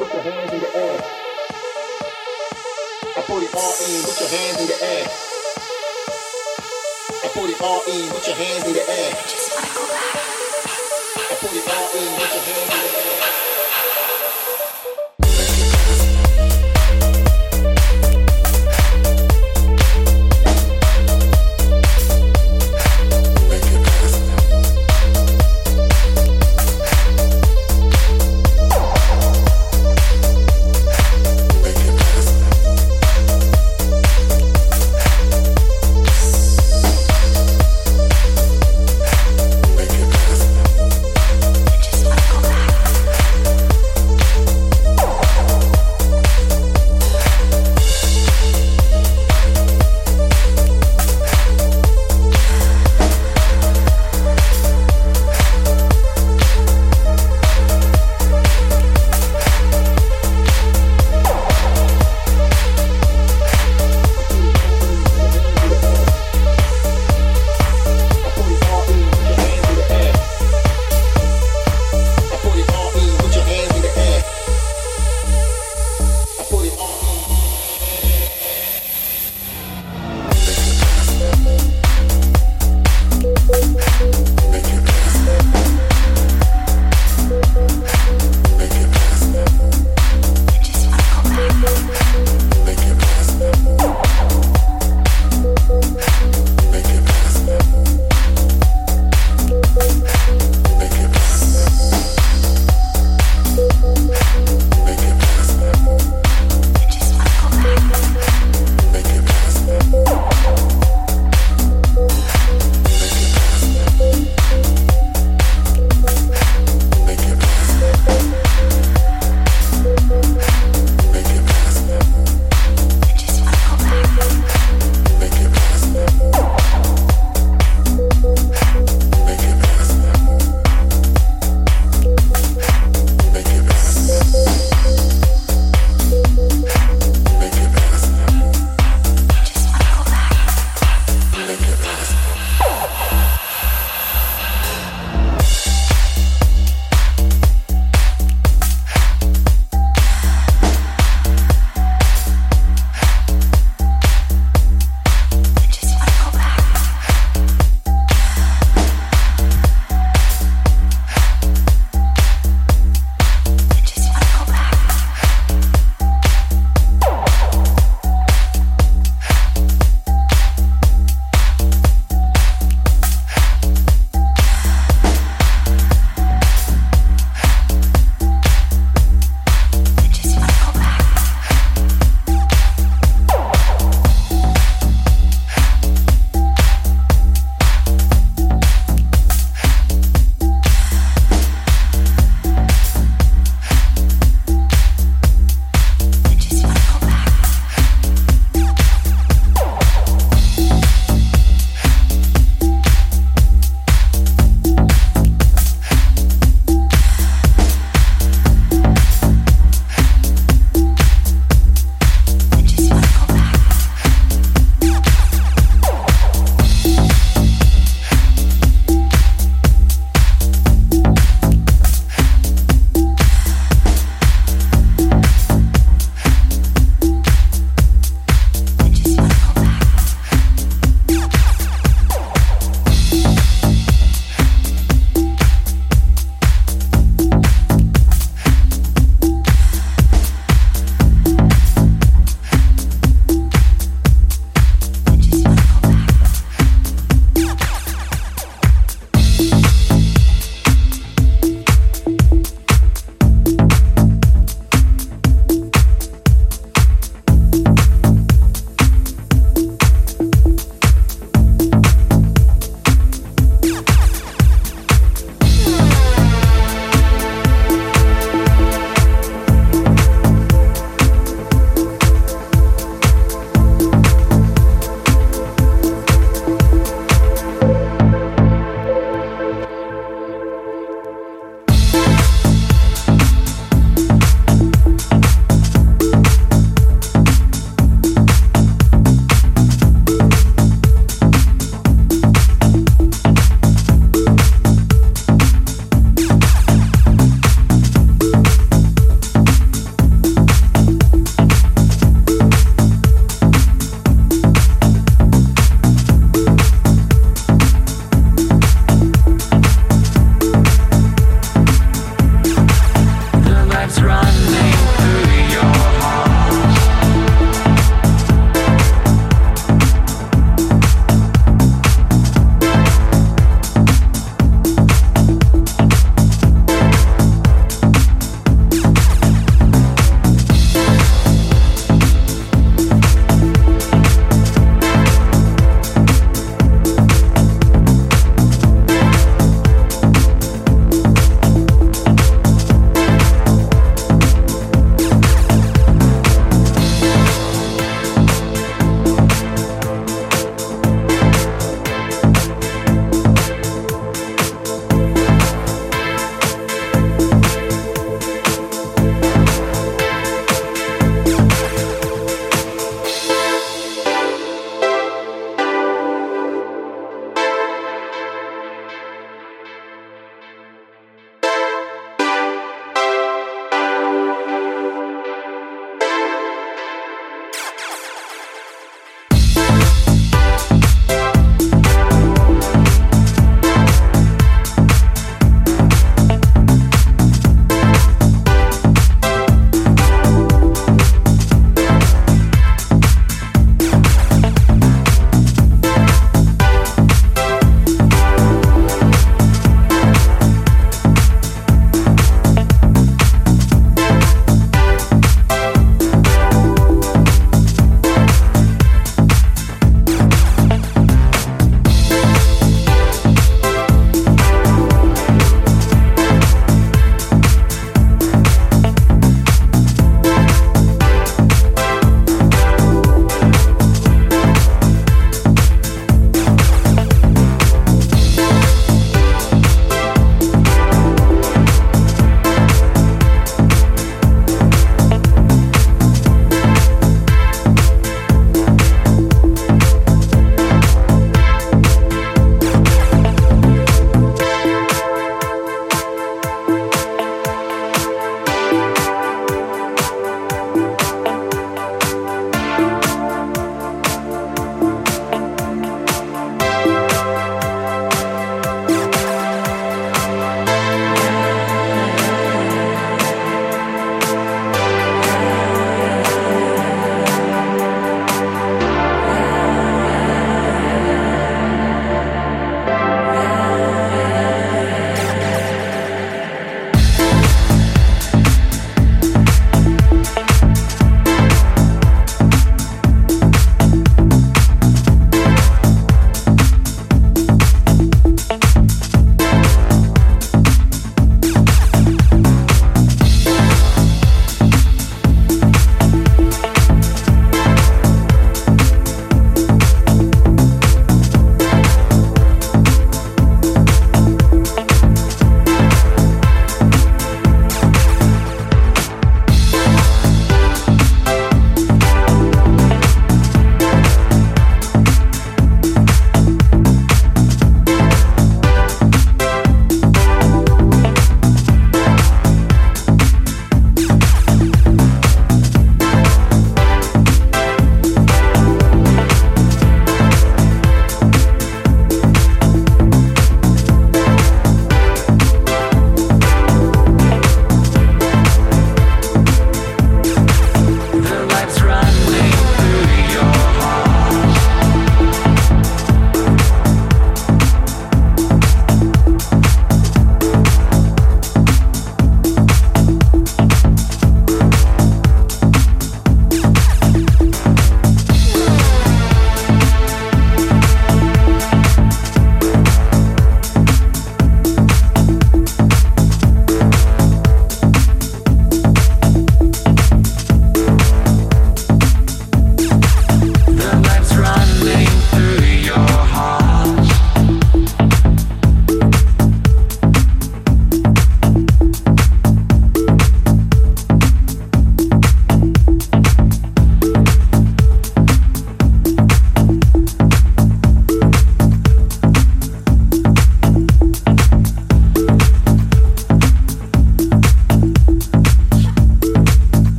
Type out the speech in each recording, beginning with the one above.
your hands in the air. I put it all in your hands in the air. I put it all in your hands in the air. I put it all in your hands in the air.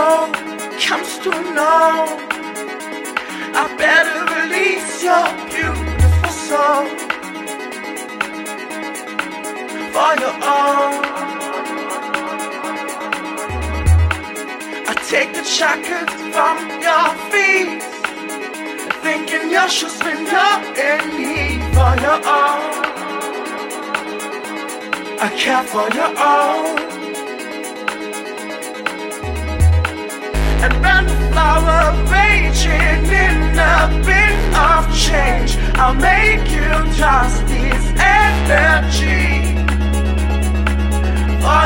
Own. I better release your beautiful soul for your own. I take the shackles from your feet, thinking your shoes when you're in need for your own. I care for your own. And in a bit of change, I'll make you energy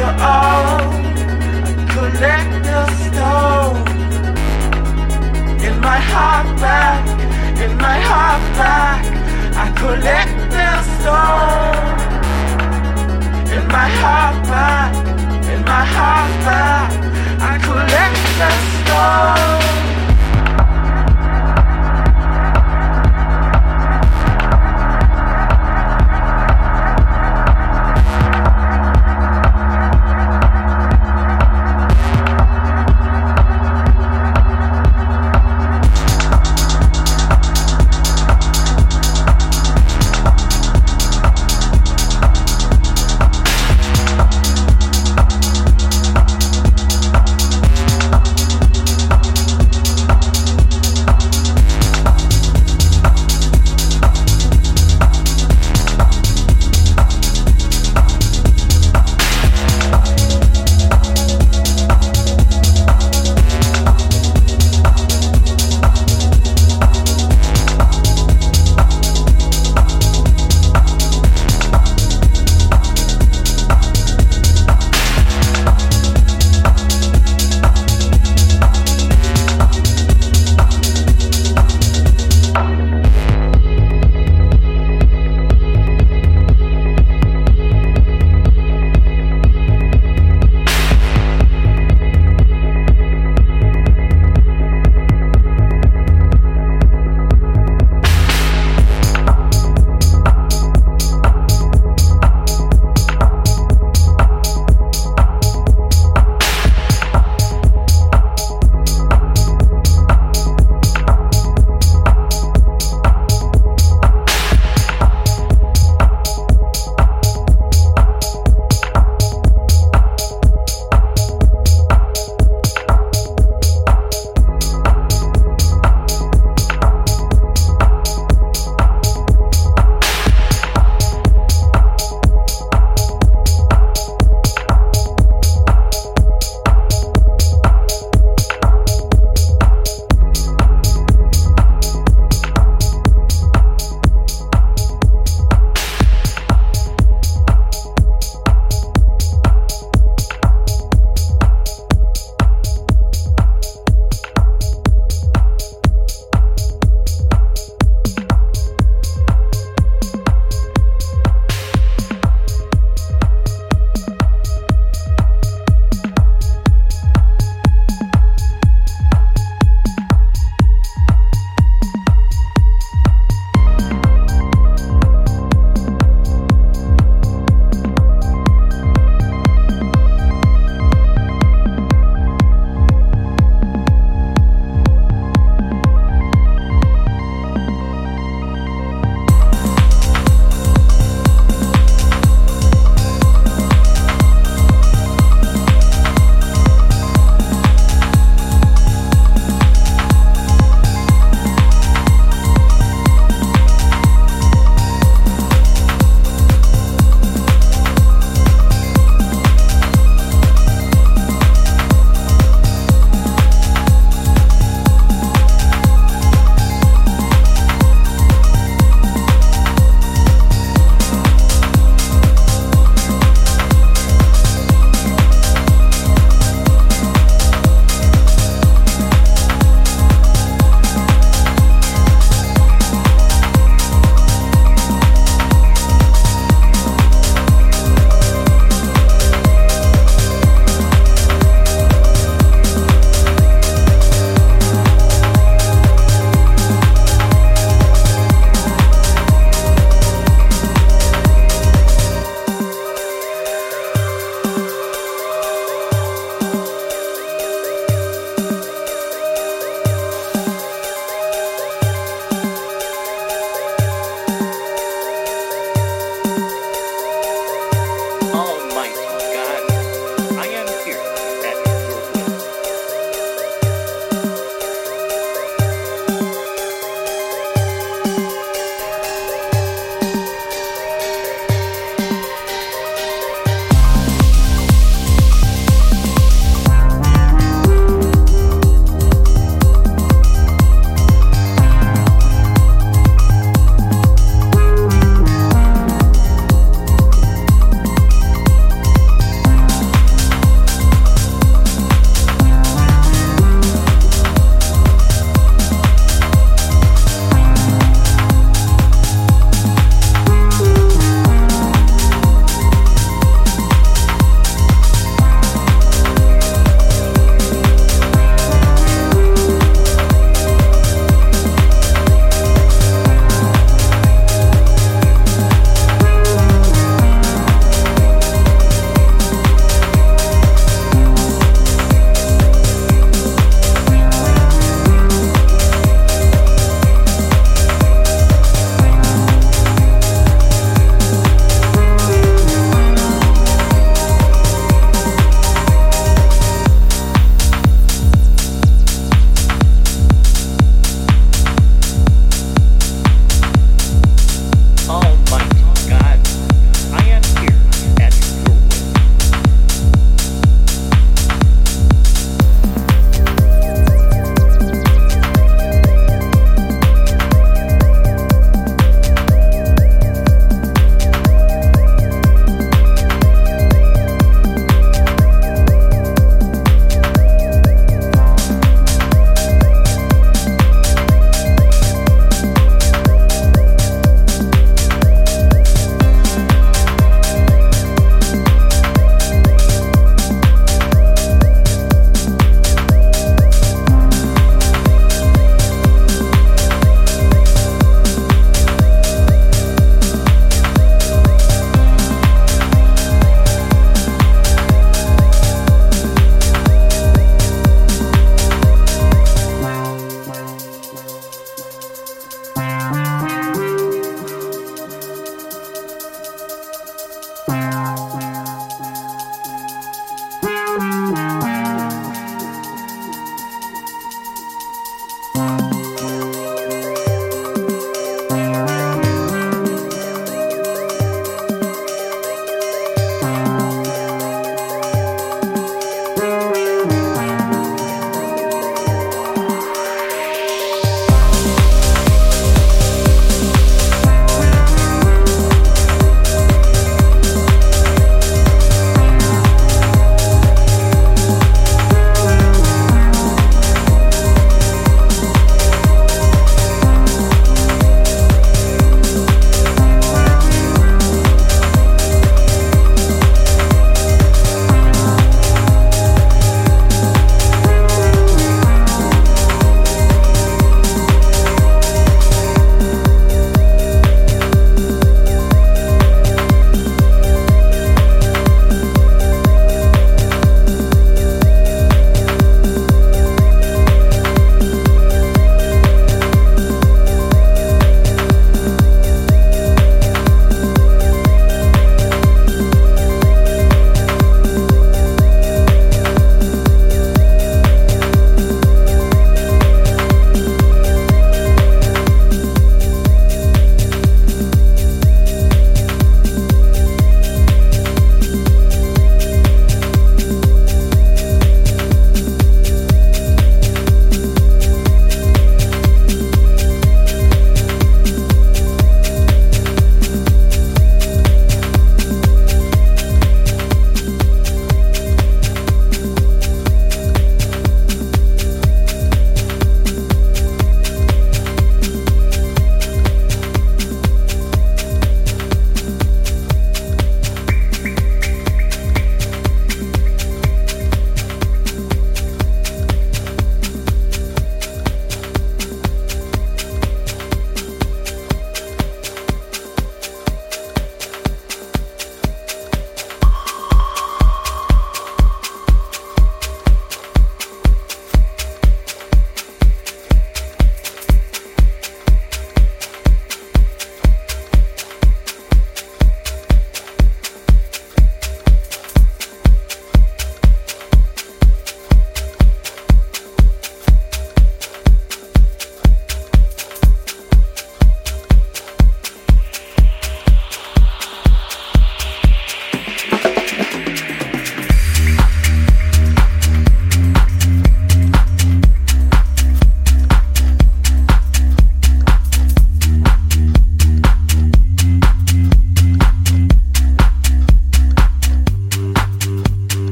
your own. I collect the stone in my heart in my heart. I collect the stone in my heart back, in my heart back. I collect the stone.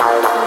Thank